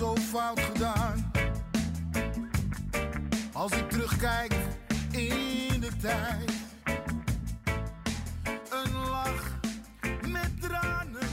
zo fout gedaan. Als ik terugkijk in de tijd, een lach met tranen,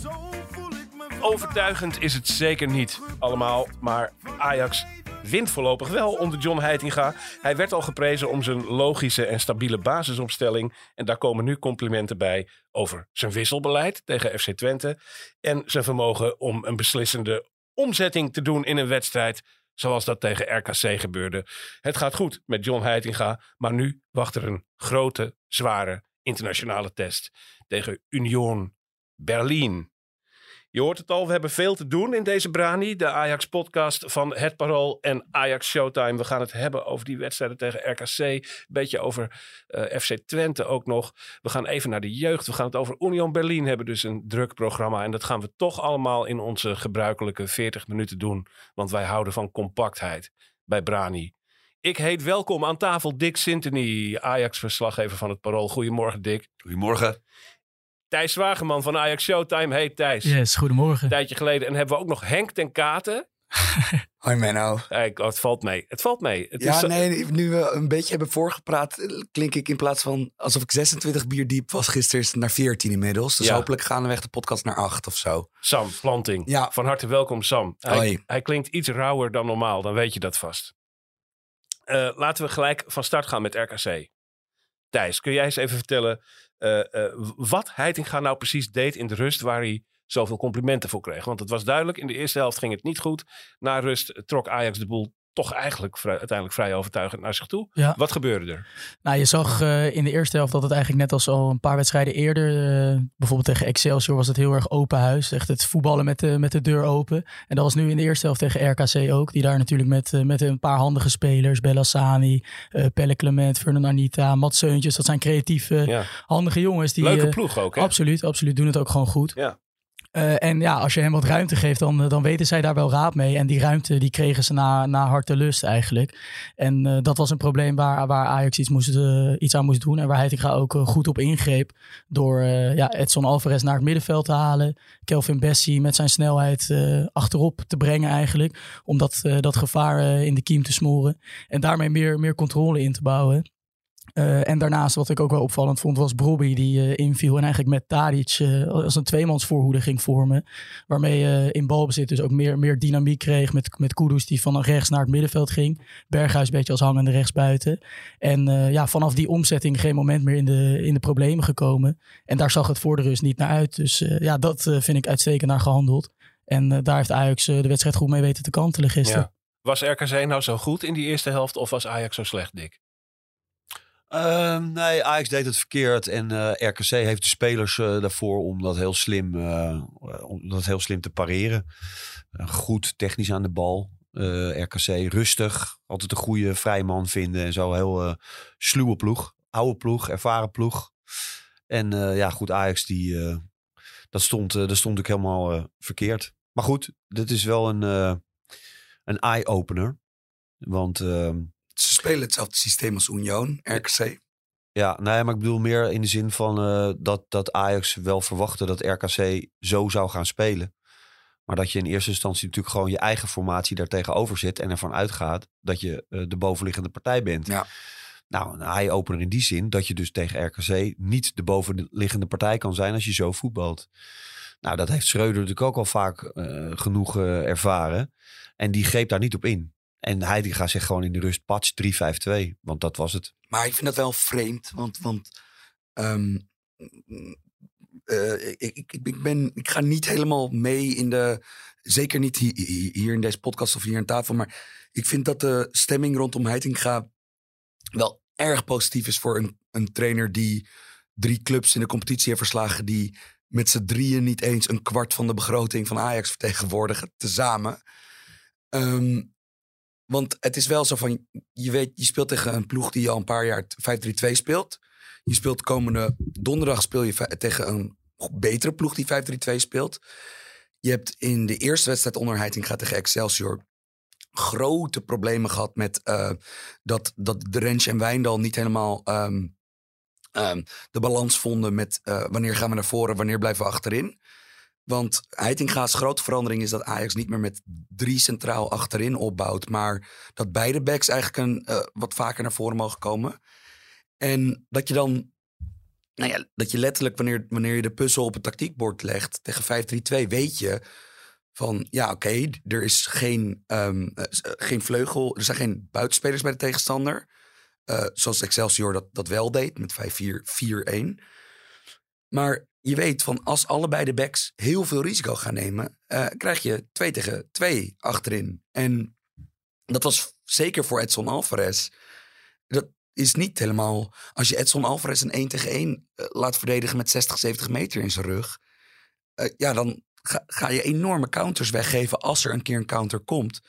zo voel ik me. Overtuigend is het zeker niet allemaal, maar Ajax wint voorlopig wel onder John Heitinga. Hij werd al geprezen om zijn logische en stabiele basisopstelling. En daar komen nu complimenten bij over zijn wisselbeleid tegen FC Twente. En zijn vermogen om een beslissende omzetting te doen in een wedstrijd. Zoals dat tegen RKC gebeurde. Het gaat goed met John Heitinga. Maar nu wacht er een grote, zware internationale test tegen Union Berlin. Je hoort het al, we hebben veel te doen in deze Brani. De Ajax-podcast van Het Parool en Ajax Showtime. We gaan het hebben over die wedstrijden tegen RKC. Een beetje over eh, FC Twente ook nog. We gaan even naar de jeugd. We gaan het over Union Berlin hebben. Dus een druk programma. En dat gaan we toch allemaal in onze gebruikelijke 40 minuten doen. Want wij houden van compactheid bij Brani. Ik heet welkom aan tafel Dick Sintony, Ajax-verslaggever van Het Parool. Goedemorgen Dick. Goedemorgen. Thijs Zwageman van Ajax Showtime. Hey Thijs. Yes, goedemorgen. Een tijdje geleden. En hebben we ook nog Henk ten Katen. Hoi Menno. Kijk, oh, het valt mee. Het valt mee. Het Ja, is, nee, nu we een beetje hebben voorgepraat, klink ik in plaats van alsof ik 26 bier diep was gisteren is het naar 14 inmiddels. Dus Ja. hopelijk gaan we weg de podcast naar 8 of zo. Sam Planting. Ja. Van harte welkom, Sam. Hij, Hoi. hij klinkt iets rauwer dan normaal, dan weet je dat vast. Eh, laten we gelijk van start gaan met RKC. Thijs, kun jij eens even vertellen wat Heitinga nou precies deed in de rust waar hij zoveel complimenten voor kreeg? Want het was duidelijk, in de eerste helft ging het niet goed. Na rust trok Ajax de boel toch eigenlijk vrij- uiteindelijk vrij overtuigend naar zich toe. Ja. Wat gebeurde er? Nou, je zag eh, in de eerste helft dat het eigenlijk net als al een paar wedstrijden eerder, eh, bijvoorbeeld tegen Excelsior, was het heel erg open huis. Echt het voetballen met de, met de deur open. En dat was nu in de eerste helft tegen RKC ook. Die daar natuurlijk met, eh, met een paar handige spelers, Bellassani, Pelle Clement, Fernand Anita, Mats Seuntjes. Dat zijn creatieve, Ja. handige jongens. Die, Leuke ploeg ook, hè? Absoluut, absoluut. Doen het ook gewoon goed. Ja. Eh, en ja, als je hem wat ruimte geeft, dan, eh, dan weten zij daar wel raad mee. En die ruimte die kregen ze na, na hartelust eigenlijk. En eh, dat was een probleem waar, waar Ajax iets, moest, iets aan moest doen. En waar Heitinga ook goed op ingreep. Door ja, Edson Alvarez naar het middenveld te halen. Kelvin Bessie met zijn snelheid achterop te brengen eigenlijk. Om dat, dat gevaar in de kiem te smoren. En daarmee meer, meer controle in te bouwen. Eh, en daarnaast, wat ik ook wel opvallend vond, was Brobby die eh, inviel en eigenlijk met Tadic eh, als een tweemansvoorhoede ging vormen. Waarmee je in balbezit dus ook meer, meer dynamiek kreeg met, met Kudus die van rechts naar het middenveld ging. Berghuis een beetje als hangende rechtsbuiten. En ja, vanaf die omzetting geen moment meer in de, in de problemen gekomen. En daar zag het voor de rust niet naar uit. Dus ja, dat vind ik uitstekend naar gehandeld. En daar heeft Ajax de wedstrijd goed mee weten te kantelen gisteren. Was RKC nou zo goed in die eerste helft of was Ajax zo slecht, Dick? Ehm, nee, Ajax deed het verkeerd en eh, RKC heeft de spelers eh, daarvoor om dat heel slim, eh, om dat heel slim te pareren. Goed technisch aan de bal. RKC rustig, altijd een goede vrijman vinden en zo. Heel sluwe ploeg, oude ploeg, ervaren ploeg. En ja, goed, Ajax die, dat stond, dat stond ook helemaal verkeerd. Maar goed, dit is wel een, een eye-opener. Want ehm, Ze spelen hetzelfde systeem als Union, RKC. Ja, nee, maar ik bedoel meer in de zin van eh, dat, dat Ajax wel verwachtte dat RKC zo zou gaan spelen. Maar dat je in eerste instantie natuurlijk gewoon je eigen formatie daar tegenover zet. En ervan uitgaat dat je eh, de bovenliggende partij bent. Ja. Nou, een eye-opener in die zin dat je dus tegen RKC niet de bovenliggende partij kan zijn als je zo voetbalt. Nou, dat heeft Schreuder natuurlijk ook al vaak eh, genoeg ervaren. En die greep daar niet op in. En Heitinga zegt gewoon in de rust, patch 3-5-2. Want dat was het. Maar ik vind dat wel vreemd, want, want ehm, eh, ik, ik, ben, ik ga niet helemaal mee in de. Zeker niet hi- hi- hier in deze podcast of hier aan tafel. Maar ik vind dat de stemming rondom Heitinga wel erg positief is voor een, een trainer die drie clubs in de competitie heeft verslagen. Die met z'n drieën niet eens een kwart van de begroting van Ajax vertegenwoordigen. Tezamen. Ehm, want het is wel zo van, je weet, je speelt tegen een ploeg die al een paar jaar 5-3-2 speelt. Je speelt komende donderdag speel je tegen een betere ploeg die 5-3-2 speelt. Je hebt in de eerste wedstrijd onder Heitinga tegen Excelsior grote problemen gehad met eh, dat, dat Rens en Wijndal niet helemaal ehm, ehm, de balans vonden met eh, wanneer gaan we naar voren, wanneer blijven we achterin. Want Heitinga's grote verandering is dat Ajax niet meer met drie centraal achterin opbouwt. Maar dat beide backs eigenlijk een, eh, wat vaker naar voren mogen komen. En dat je dan, nou ja, dat je letterlijk wanneer, wanneer je de puzzel op het tactiekbord legt tegen 5-3-2, weet je van ja, oké, er is geen, ehm, eh, geen vleugel, er zijn geen buitenspelers bij de tegenstander. Eh, zoals Excelsior dat, dat wel deed met 5-4-4-1. Maar je weet van als allebei de backs heel veel risico gaan nemen, eh, krijg je 2 tegen 2 achterin. En dat was zeker voor Edson Alvarez. Dat is niet helemaal. Als je Edson Alvarez een 1 tegen 1 eh, laat verdedigen met 60, 70 meter in zijn rug. eh, ja, dan ga, ga je enorme counters weggeven als er een keer een counter komt.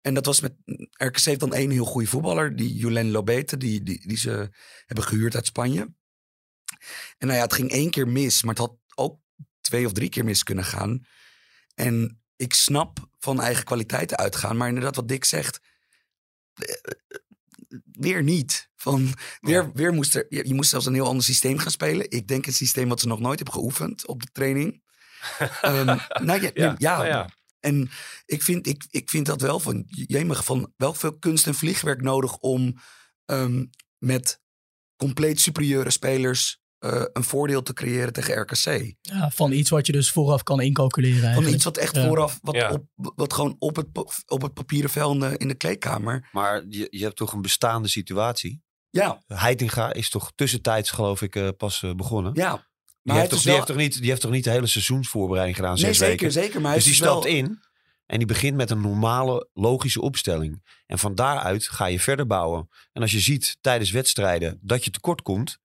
En dat was met. RKC heeft dan één heel goede voetballer, die Julen Lobete, die, die, die ze hebben gehuurd uit Spanje. En nou ja, het ging één keer mis, maar het had ook twee of drie keer mis kunnen gaan. En ik snap van eigen kwaliteiten uitgaan, maar inderdaad, wat Dick zegt. eh, eh, Weer niet. Van, weer, weer moest er, je, je moest zelfs een heel ander systeem gaan spelen. Ik denk een systeem wat ze nog nooit hebben geoefend op de training. Ehm, nou ja, Ja, ja, nou ja. En ik vind, ik, ik vind dat wel van, jemig, van wel veel kunst en vliegwerk nodig om ehm, met compleet superieure spelers eh, een voordeel te creëren tegen RKC. Ja, van iets wat je dus vooraf kan incalculeren Van iets wat echt Ja. vooraf, wat, Ja. op, wat gewoon op het, op het papieren vel in de, in de kleedkamer. Maar je, je hebt toch een bestaande situatie. Ja, Heitinga is toch tussentijds geloof ik eh, pas eh, begonnen. ja. Die, hij heeft toch, is die, wel- heeft toch niet, die heeft toch niet de hele seizoensvoorbereiding gedaan, Nee, zes zeker, weken? zeker. Maar hij Dus die dus stapt wel, in en die begint met een normale, logische opstelling. En van daaruit ga je verder bouwen. En als je ziet tijdens wedstrijden dat je tekort komt,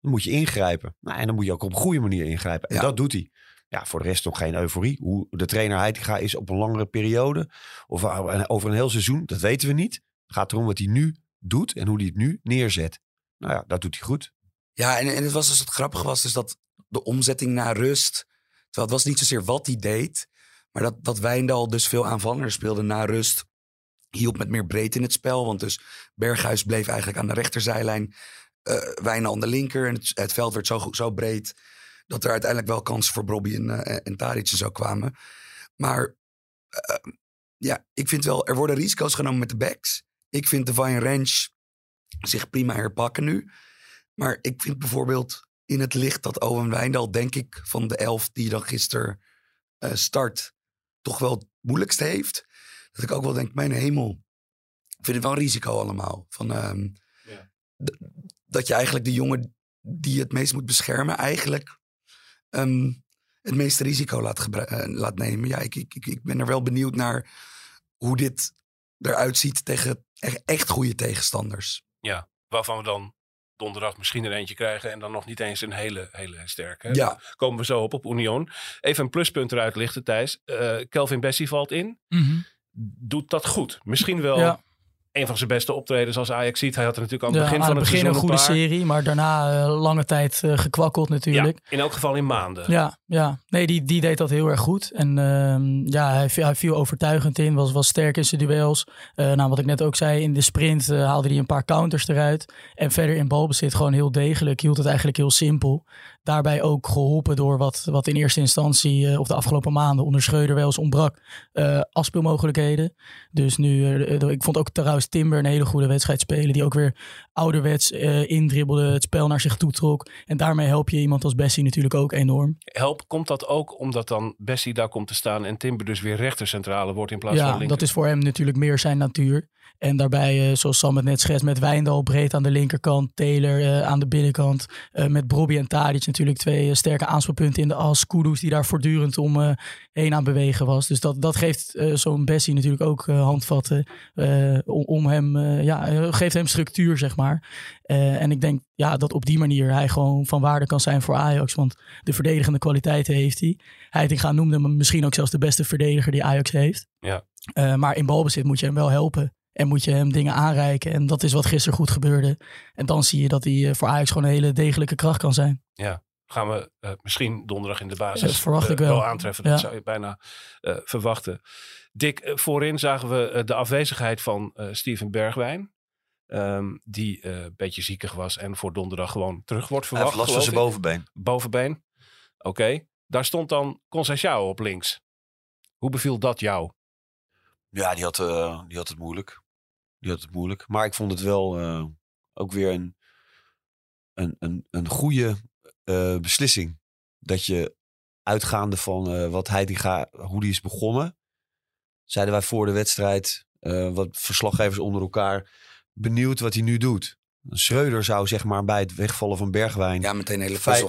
dan moet je ingrijpen. Nou, en dan moet je ook op een goede manier ingrijpen. En Ja. dat doet hij. Ja, voor de rest nog geen euforie. Hoe de trainer Heitinga is op een langere periode of over een heel seizoen, dat weten we niet. Het gaat erom wat hij nu doet en hoe hij het nu neerzet. Nou ja, dat doet hij goed. Ja, en, en het was dus het grappige was dus dat de omzetting naar rust. Terwijl het was niet zozeer wat hij deed. Maar dat, dat Wijndal dus veel aanvallender speelde na rust. Hielp met meer breedte in het spel. Want dus Berghuis bleef eigenlijk aan de rechterzijlijn. Eh Wijndal aan de linker. En het, het veld werd zo, zo breed. Dat er uiteindelijk wel kansen voor Bobby en, eh, en zo kwamen. Maar eh, ja, ik vind wel, er worden risico's genomen met de backs. Ik vind Divine Range zich prima herpakken nu. Maar ik vind bijvoorbeeld in het licht dat Owen Wijndal, denk ik, van de elf die dan gisteren start, toch wel het moeilijkste heeft. Dat ik ook wel denk, mijn hemel, ik vind het wel een risico allemaal. Van, ehm, Ja. Dat je eigenlijk de jongen die je het meest moet beschermen, eigenlijk ehm, het meeste risico laat, eh, laat nemen. Ja, ik, ik, ik, ik ben er wel benieuwd naar hoe dit eruit ziet tegen echt, echt goede tegenstanders. Waarvan we dan donderdag misschien er eentje krijgen. En dan nog niet eens een hele, hele sterke. Ja. Daar komen we zo op, op Union. Even een pluspunt eruit lichten, Thijs. Eh, Kelvin Bessie valt in. Mhm. Doet dat goed. Misschien wel Ja. Een van zijn beste optredens als Ajax ziet. Hij had er natuurlijk aan het Ja, begin van het het begin een goede paar. serie, maar daarna eh, lange tijd eh, gekwakkeld natuurlijk. Ja, in elk geval in maanden. Ja, ja. nee, die, die deed dat heel erg goed. En ehm, ja, hij, viel- hij viel overtuigend in, was, was sterk in zijn duels. Eh, nou, wat ik net ook zei, in de sprint haalde hij een paar counters eruit. En verder in balbezit gewoon heel degelijk, hield het eigenlijk heel simpel. Daarbij ook geholpen door wat, wat in eerste instantie, eh, of de afgelopen maanden, onder Schreuder wel eens ontbrak. eh afspeelmogelijkheden. Dus nu, eh, ik vond ook trouwens Timber een hele goede wedstrijd spelen. Die ook weer ouderwets indribbelde, het spel naar zich toe trok. En daarmee help je iemand als Bessie natuurlijk ook enorm. Help, komt dat ook omdat dan Bessie daar komt te staan en Timber dus weer rechtercentrale wordt in plaats van Ja, linker? dat is voor hem natuurlijk meer zijn natuur. En daarbij, eh, zoals Sam het net schetst, met Wijndal breed aan de linkerkant, Taylor eh, aan de binnenkant. eh, met Brobby en Tadic natuurlijk twee sterke aanspeelpunten in de as. Kudus die daar voortdurend om heen aan bewegen was. Dus dat, dat geeft zo'n Bessie natuurlijk ook handvatten om, om hem, ja, geeft hem structuur zeg maar. En ik denk ja, dat op die manier hij gewoon van waarde kan zijn voor Ajax. Want de verdedigende kwaliteiten heeft hij. Heitinga noemde hem misschien ook zelfs de beste verdediger die Ajax heeft. Ja. Maar in balbezit moet je hem wel helpen. En moet je hem dingen aanreiken. En dat is wat gisteren goed gebeurde. En dan zie je dat hij eh, voor Ajax gewoon een hele degelijke kracht kan zijn. gaan we eh, misschien donderdag in de basis Dat verwacht eh, ik wel. aantreffen. Dat Ja. zou je bijna eh, verwachten. Dick, voorin zagen we de afwezigheid van eh, Steven Bergwijn. ehm, die eh, een beetje ziekig was en voor donderdag gewoon terug wordt Hij heeft verwacht. last van zijn bovenbeen. Bovenbeen. Oké. Daar stond dan Conceição op links. Hoe beviel dat jou? Ja, die had, eh, die had het moeilijk. Die had het moeilijk. Maar ik vond het wel eh, ook weer een, een, een, een goede eh, beslissing. Dat je uitgaande van eh, wat Heitinga, hoe die is begonnen. Zeiden wij voor de wedstrijd, wat verslaggevers onder elkaar, benieuwd wat hij nu doet. Schreuder zou zeg maar bij het wegvallen van Bergwijn Ja, meteen hele vijf,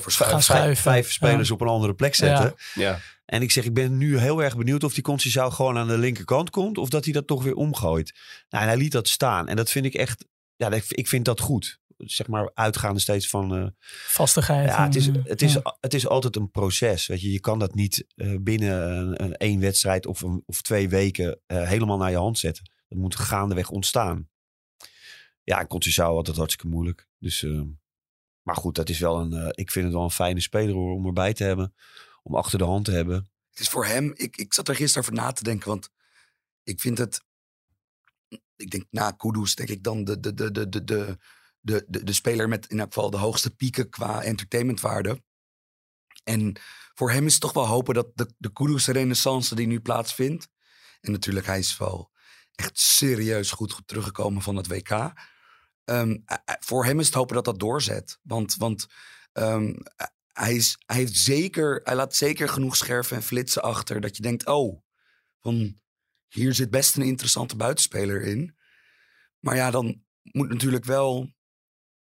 vijf, spelers Ja. op een andere plek zetten. Ja. En ik zeg, ik ben nu heel erg benieuwd of die Conceição gewoon aan de linkerkant komt. Of dat hij dat toch weer omgooit. Nou, en hij liet dat staan. En dat vind ik echt, ja, ik vind dat goed. Zeg maar uitgaande steeds van, eh, Vastigheid. ja, het is, het, is, ja. het is altijd een proces. Weet je, je kan dat niet eh, binnen een, een één wedstrijd of, een, of twee weken eh, helemaal naar je hand zetten. Dat moet gaandeweg ontstaan. Ja, en Conceição had het hartstikke moeilijk. Dus, eh, maar goed, dat is wel een, eh, ik vind het wel een fijne speler om erbij te hebben. Om achter de hand te hebben. Het is voor hem, ik, ik zat er gisteren over na te denken, want ik vind het, ik denk na Kudus, denk ik dan de, de, de, de, de, de, de, de, de speler met in elk geval de hoogste pieken qua entertainmentwaarde. En voor hem is toch wel hopen dat de, de Kudus renaissance die nu plaatsvindt, en natuurlijk hij is wel echt serieus goed teruggekomen van het WK. Ehm, eh, eh, voor hem is het hopen dat dat doorzet. Want, want ehm, hij, is, hij, heeft zeker, hij laat zeker genoeg scherven en flitsen achter. Dat je denkt, oh, van, hier zit best een interessante buitenspeler in. Maar ja, dan moet natuurlijk wel...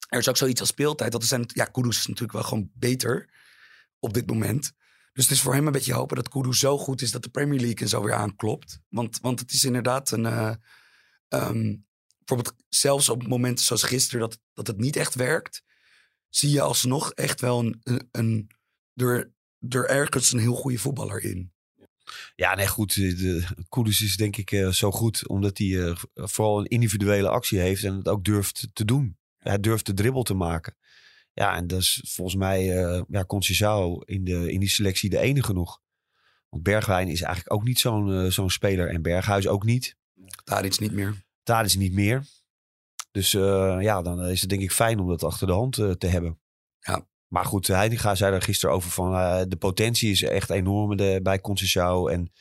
Er is ook zoiets als speeltijd. Dat zijn, ja, Kudus is natuurlijk wel gewoon beter op dit moment. Dus het is voor hem een beetje hopen dat Kudus zo goed is... dat de Premier League en zo weer aanklopt. Want, want het is inderdaad een... eh, ehm, bijvoorbeeld zelfs op momenten zoals gisteren dat, dat het niet echt werkt... zie je alsnog echt wel een, een, een er, er ergens een heel goede voetballer in. Ja, nee, goed. De, de, Kudus is denk ik eh, zo goed omdat hij eh, vooral een individuele actie heeft en het ook durft te doen. Hij durft de dribbel te maken. Ja, en dat is volgens mij, eh ja, Conceição in, de, in die selectie de enige nog. Want Bergwijn is eigenlijk ook niet zo'n zo'n speler en Berghuis ook niet. Daar iets niet meer. Daar is niet meer. Dus eh, ja, dan is het denk ik fijn om dat achter de hand eh, te hebben. Ja. Maar goed, Heitinga zei er gisteren over van eh, de potentie is echt enorm de, bij Conceição. En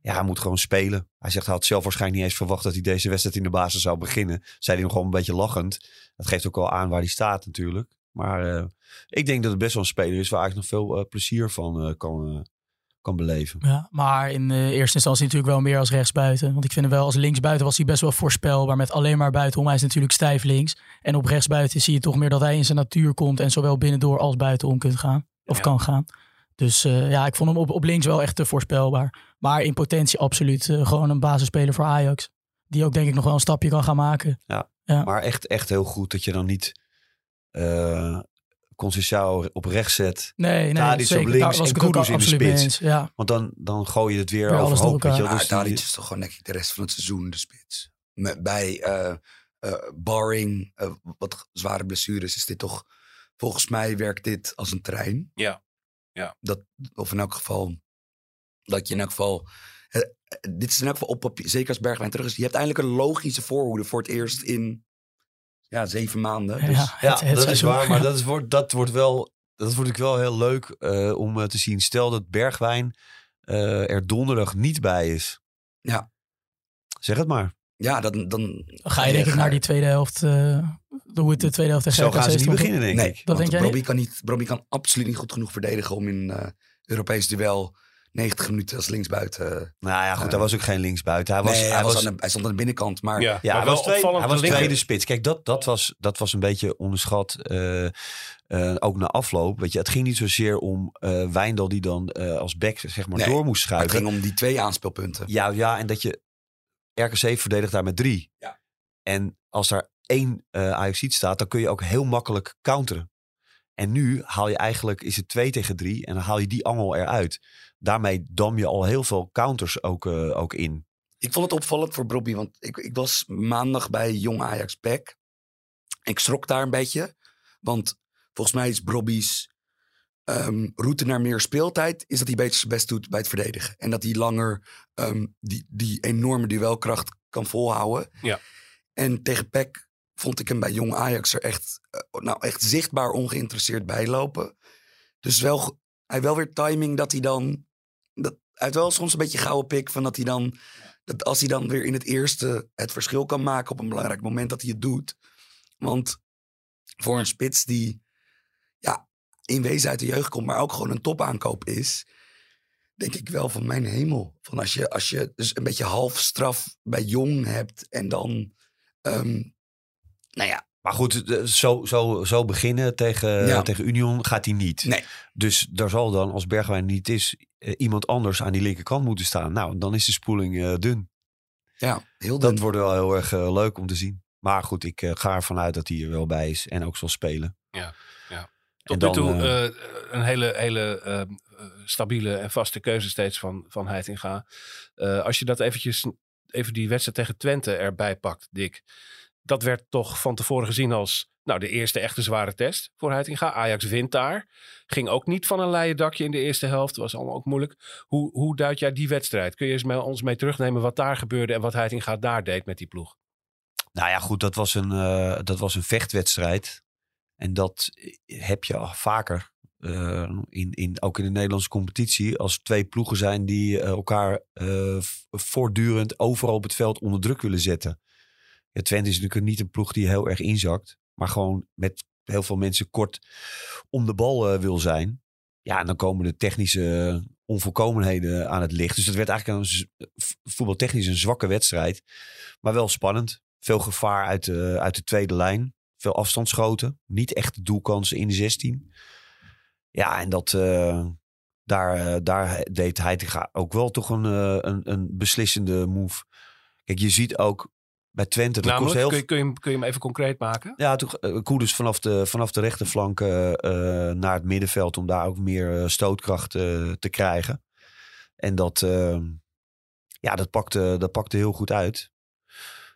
ja, hij moet gewoon spelen. Hij zegt hij had zelf waarschijnlijk niet eens verwacht dat hij deze wedstrijd in de basis zou beginnen. Zei hij nog wel een beetje lachend. Dat geeft ook wel aan waar hij staat natuurlijk. Maar ik denk dat het best wel een speler is waar eigenlijk nog veel plezier van kan, kan beleven. Ja, maar in eh, eerste instantie natuurlijk wel meer als rechtsbuiten. Want ik vind hem wel als linksbuiten was hij best wel voorspelbaar met alleen maar buitenom. Hij is natuurlijk stijf links. En op rechtsbuiten zie je toch meer dat hij in zijn natuur komt en zowel binnendoor als buitenom kunt gaan. Of Ja. kan gaan. Dus eh, ja, ik vond hem op, op links wel echt te voorspelbaar. Maar in potentie absoluut eh, gewoon een basisspeler voor Ajax. Die ook denk ik nog wel een stapje kan gaan maken. Maar echt, echt heel goed dat je dan niet eh Conceição op rechts zet. Nee, nee, Tadic op zeker. links en Kudus in de spits. eens. Ja, Want dan, dan gooi je het weer, door overhoop. Weet je? Ja, Dus Tadic die- is toch gewoon denk ik de rest van het seizoen de spits. Met, bij eh eh, barring eh, wat zware blessures is dit toch... Volgens mij werkt dit als een trein. Ja. Ja. Dat, of in elk geval... Dat je in elk geval... dit is in elk geval op papier, zeker als Bergwijn terug is. Je hebt eindelijk een logische voorhoede voor het eerst in ja, zeven maanden. Dus, ja, Ja, het- het dat is waar. Maar dat, is, wordt, dat wordt wel... Dat wordt ik wel heel leuk eh, om eh, te zien. Stel dat Bergwijn eh, er donderdag niet bij is. Ja. Zeg het maar. Ja, dan, dan ga je denk ik naar die tweede helft. eh hoe het de tweede helft tegen Zo gaan ze niet beginnen, denk Nee, ik. Dat want denk jij Robbie kan, niet, Robbie kan absoluut niet goed genoeg verdedigen om in eh Europees duel 90 minuten als linksbuiten. Nou ja, goed. Eh, hij was ook geen linksbuiten. Hij, was, nee, hij, hij, was was, aan de, hij stond aan de binnenkant, maar Ja, ja, maar hij was, tweede, hij was tweede spits. Kijk, dat, dat, was, dat was een beetje onderschat. eh, eh, ook na afloop. Weet je, het ging niet zozeer om eh Wijndal die dan eh, als back zeg maar, Nee, door moest maar het schuiven. ging om die twee aanspeelpunten. Ja, ja, en dat je RKC verdedigt daar met drie. Ja. En als daar één uh, Ajaxiet staat, dan kun je ook heel makkelijk counteren. En nu haal je eigenlijk, is het 2 tegen 3 en dan haal je die angel eruit. Daarmee dam je al heel veel counters ook, uh, ook in. Ik vond het opvallend voor Brobby, want ik, ik was maandag bij Jong Ajax Pack. Ik schrok daar een beetje, want volgens mij is Brobby's um, route naar meer speeltijd... is dat hij beter zijn best doet bij het verdedigen. En dat hij langer um, die, die enorme duelkracht kan volhouden. Ja. En tegen Peck vond ik hem bij Jong Ajax er echt, uh, nou echt zichtbaar ongeïnteresseerd bij lopen. Dus wel hij wel weer timing dat hij dan... Dat, hij wel soms een beetje gouden pik van dat hij dan... Dat als hij dan weer in het eerste het verschil kan maken op een belangrijk moment dat hij het doet. Want voor een spits die ja, in wezen uit de jeugd komt, maar ook gewoon een topaankoop is, denk ik wel van mijn hemel. Van als je, als je dus een beetje half straf bij jong hebt en dan, ehm, nou ja, Maar goed, eh, zo, zo, zo beginnen tegen, Ja. tegen Union gaat hij niet. nee. Dus daar zal dan, als Bergwijn niet is, eh, iemand anders aan die linkerkant moeten staan. Nou, dan is de spoeling eh, dun. Ja, heel dun. Dat wordt wel heel erg leuk om te zien. Maar goed, ik ga ervan uit dat hij er wel bij is en ook zal spelen. Tot En nu dan, toe eh, eh, een hele, hele eh, eh, stabiele en vaste keuze steeds van, van Heitinga. Eh, als je dat eventjes, even die wedstrijd tegen Twente erbij pakt, Dick. Dat werd toch van tevoren gezien als nou, de eerste echte zware test voor Heitinga. Ajax wint daar. Ging ook niet van een leien dakje in de eerste helft. Was allemaal ook moeilijk. Hoe, hoe duid jij die wedstrijd? Kun je eens met ons mee terugnemen wat daar gebeurde en wat Heitinga daar deed met die ploeg? Nou ja, goed, dat was een, eh, dat was een vechtwedstrijd. En dat heb je al vaker. eh, in, in, ook in de Nederlandse competitie. Als twee ploegen zijn die eh, elkaar voortdurend overal op het veld onder druk willen zetten. Ja, Twente is natuurlijk niet een ploeg die heel erg inzakt. Maar gewoon met heel veel mensen kort om de bal eh, wil zijn. Ja, en dan komen de technische onvolkomenheden aan het licht. Dus dat werd eigenlijk een, voetbaltechnisch een zwakke wedstrijd. Maar wel spannend. Veel gevaar uit de, uit de tweede lijn. Veel afstandsschoten. Niet echt doelkansen in de 16. Ja, en dat, eh, daar, eh, daar deed Heitinga ook wel toch een, een, een beslissende move. Kijk, je ziet ook bij Twente... Dat kost Namelijk, heel kun, je, kun, je, hem- kun je hem even concreet maken? ja, toen uh, Koeders vanaf de, vanaf de rechterflank eh, eh, naar het middenveld om daar ook meer stootkracht te krijgen. En dat, eh, ja, dat, pakte, dat pakte heel goed uit.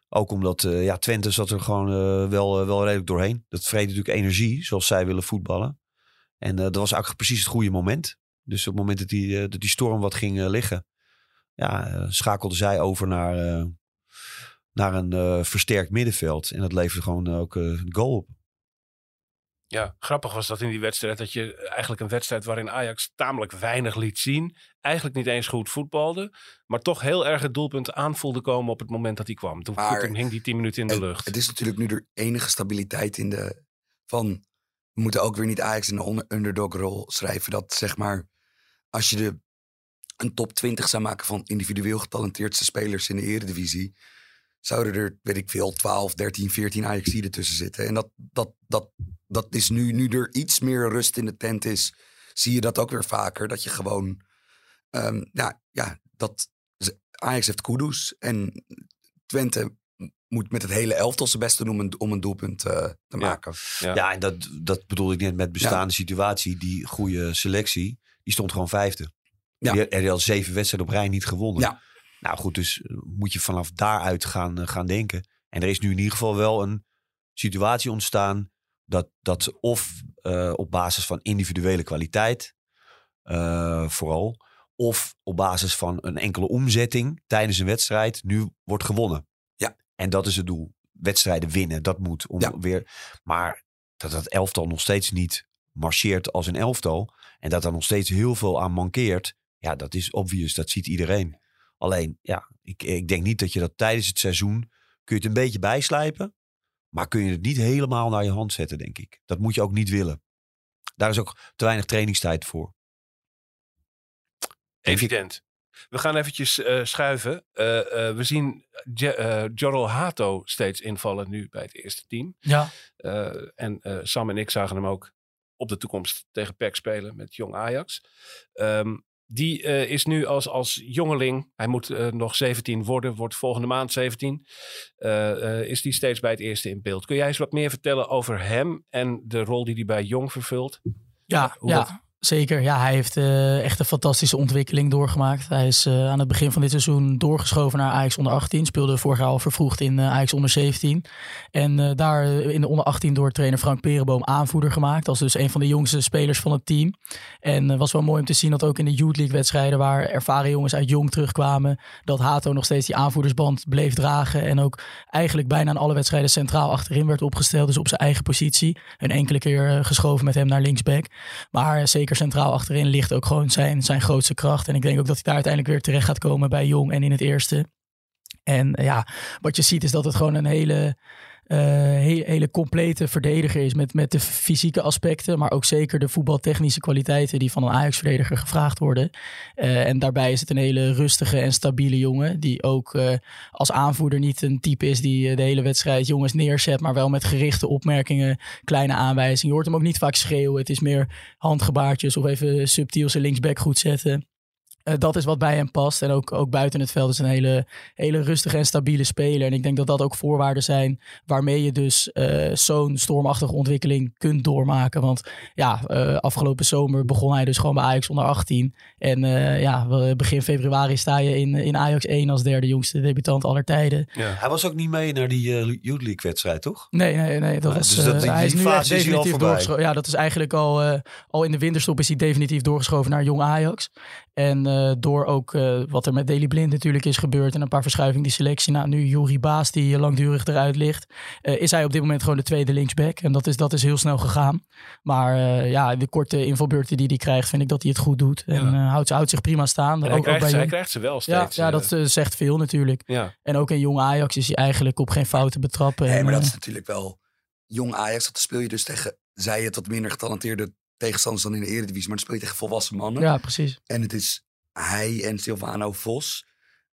Ook omdat ja, Twente zat er gewoon wel, wel redelijk doorheen. Dat vreet natuurlijk energie, zoals zij willen voetballen. En dat was eigenlijk precies het goede moment. Dus op het moment dat die, dat die storm wat ging liggen, ja, schakelde zij over naar, naar een eh, versterkt middenveld. En dat leverde gewoon eh, ook eh, een goal op. Ja, grappig was dat in die wedstrijd. Dat je eigenlijk een wedstrijd waarin Ajax tamelijk weinig liet zien. Eigenlijk niet eens goed voetbalde. Maar toch heel erg het doelpunt aanvoelde komen op het moment dat hij kwam. Toen, Maar- toen hing die 10 minuten in de lucht. Het is natuurlijk nu de enige stabiliteit in de. van. We moeten ook weer niet Ajax in de onder- underdog-rol schrijven. Dat zeg maar. als je de, een top 20 zou maken van individueel getalenteerdste spelers in de Eredivisie. Zouden er, weet ik veel, 12, 13, 14 Ajaxiden tussen zitten. En dat, dat, dat, dat is nu, nu er iets meer rust in de tent is. zie je dat ook weer vaker. Dat je gewoon. ehm, nou ja, dat. Ajax heeft Kudus en Twente moet met het hele elftal zijn best doen om een, om een doelpunt eh, te maken. Ja. Ja, en dat, dat bedoelde ik net met bestaande situatie. Die goede selectie, die stond gewoon vijfde. Ja. Die, die had zeven wedstrijden op rij niet gewonnen. Ja. Nou goed, dus eh, moet je vanaf daaruit gaan, eh, gaan denken. En er is nu in ieder geval wel een situatie ontstaan... dat, dat of eh, op basis van individuele kwaliteit vooral... of op basis van een enkele omzetting tijdens een wedstrijd... nu wordt gewonnen. Ja. En dat is het doel. Wedstrijden winnen, dat moet. Om Ja. weer, maar dat dat elftal nog steeds niet marcheert als een elftal... en dat er nog steeds heel veel aan mankeert... ja, dat is obvious, dat ziet iedereen. Alleen, ja, ik, ik denk niet dat je dat tijdens het seizoen... kun je het een beetje bijslijpen... maar kun je het niet helemaal naar je hand zetten, denk ik. Dat moet je ook niet willen. Daar is ook te weinig trainingstijd voor. Evident. We gaan eventjes eh, schuiven. Eh, eh, we zien eh, Jorrel Hato steeds invallen nu bij het eerste team. Ja, Eh, en eh, Sam en ik zagen hem ook op de toekomst tegen PEC spelen met Jong Ajax. Ehm, die eh, is nu als, als jongeling, hij moet eh, nog 17 worden, wordt volgende maand 17. eh, is die steeds bij het eerste in beeld. Kun jij eens wat meer vertellen over hem en de rol die hij bij Jong vervult? ja, Hoe ja dat- zeker. Ja, hij heeft eh, echt een fantastische ontwikkeling doorgemaakt. Hij is eh, aan het begin van dit seizoen doorgeschoven naar Ajax onder 18. Speelde vorig jaar al vervroegd in eh, Ajax onder 17. En daar in de onder 18 door trainer Frank Perenboom aanvoerder gemaakt. Als dus een van de jongste spelers van het team. En was wel mooi om te zien dat ook in de Youth League wedstrijden... waar ervaren jongens uit Jong terugkwamen... dat Hato nog steeds die aanvoerdersband bleef dragen. En ook eigenlijk bijna in alle wedstrijden centraal achterin werd opgesteld. Dus op zijn eigen positie. Een enkele keer geschoven met hem naar linksback. Maar zeker centraal achterin ligt ook gewoon zijn, zijn grootste kracht. En ik denk ook dat hij daar uiteindelijk weer terecht gaat komen bij Jong en in het eerste. En eh, ja, wat je ziet is dat het gewoon een hele, eh, hele, complete verdediger is. Met, met de fysieke aspecten, maar ook zeker de voetbaltechnische kwaliteiten die van een Ajax-verdediger gevraagd worden. Eh, en daarbij is het een hele rustige en stabiele jongen. Die ook eh, als aanvoerder niet een type is die de hele wedstrijd jongens neerzet. Maar wel met gerichte opmerkingen, kleine aanwijzingen. Je hoort hem ook niet vaak schreeuwen. Het is meer handgebaartjes of even subtiel zijn linksback goed zetten. Eh, dat is wat bij hem past. En ook, ook buiten het veld is een hele, hele rustige en stabiele speler. En ik denk dat dat ook voorwaarden zijn waarmee je dus eh, zo'n stormachtige ontwikkeling kunt doormaken. Want ja, eh, afgelopen zomer begon hij dus gewoon bij Ajax onder 18. En eh, ja, begin februari sta je in, in Ajax 1 als derde jongste debutant aller tijden. Ja. Hij was ook niet mee naar die eh, Youth League wedstrijd, toch? Nee, nee, nee. Dat was, dus dat- die- hij is nu echt is hij al definitief voorbij. doorgeschoven. Ja, dat is eigenlijk al, eh, al in de winterstop is hij definitief doorgeschoven naar jong Ajax. En eh, door ook eh, wat er met Daley Blind natuurlijk is gebeurd en een paar verschuivingen in die selectie. Nou, nu Juri Baas die langdurig eruit ligt. eh, is hij op dit moment gewoon de tweede linksback. En dat is, dat is heel snel gegaan. Maar eh, ja, de korte invalbeurten die hij krijgt, vind ik dat hij het goed doet. En Ja. eh, houdt, houdt zich prima staan. En ook, hij, ook krijgt, bij hij krijgt ze wel ja, steeds. ja, dat zegt veel natuurlijk. ja. En ook in jong Ajax is hij eigenlijk op geen fouten betrappen. Nee, En, maar dat is natuurlijk wel jong Ajax. Dat speel je dus tegen, zij het wat minder getalenteerde tegenstanders dan in de Eredivisie. Maar dan speel je tegen volwassen mannen. ja, precies. En het is hij en Silvano Vos.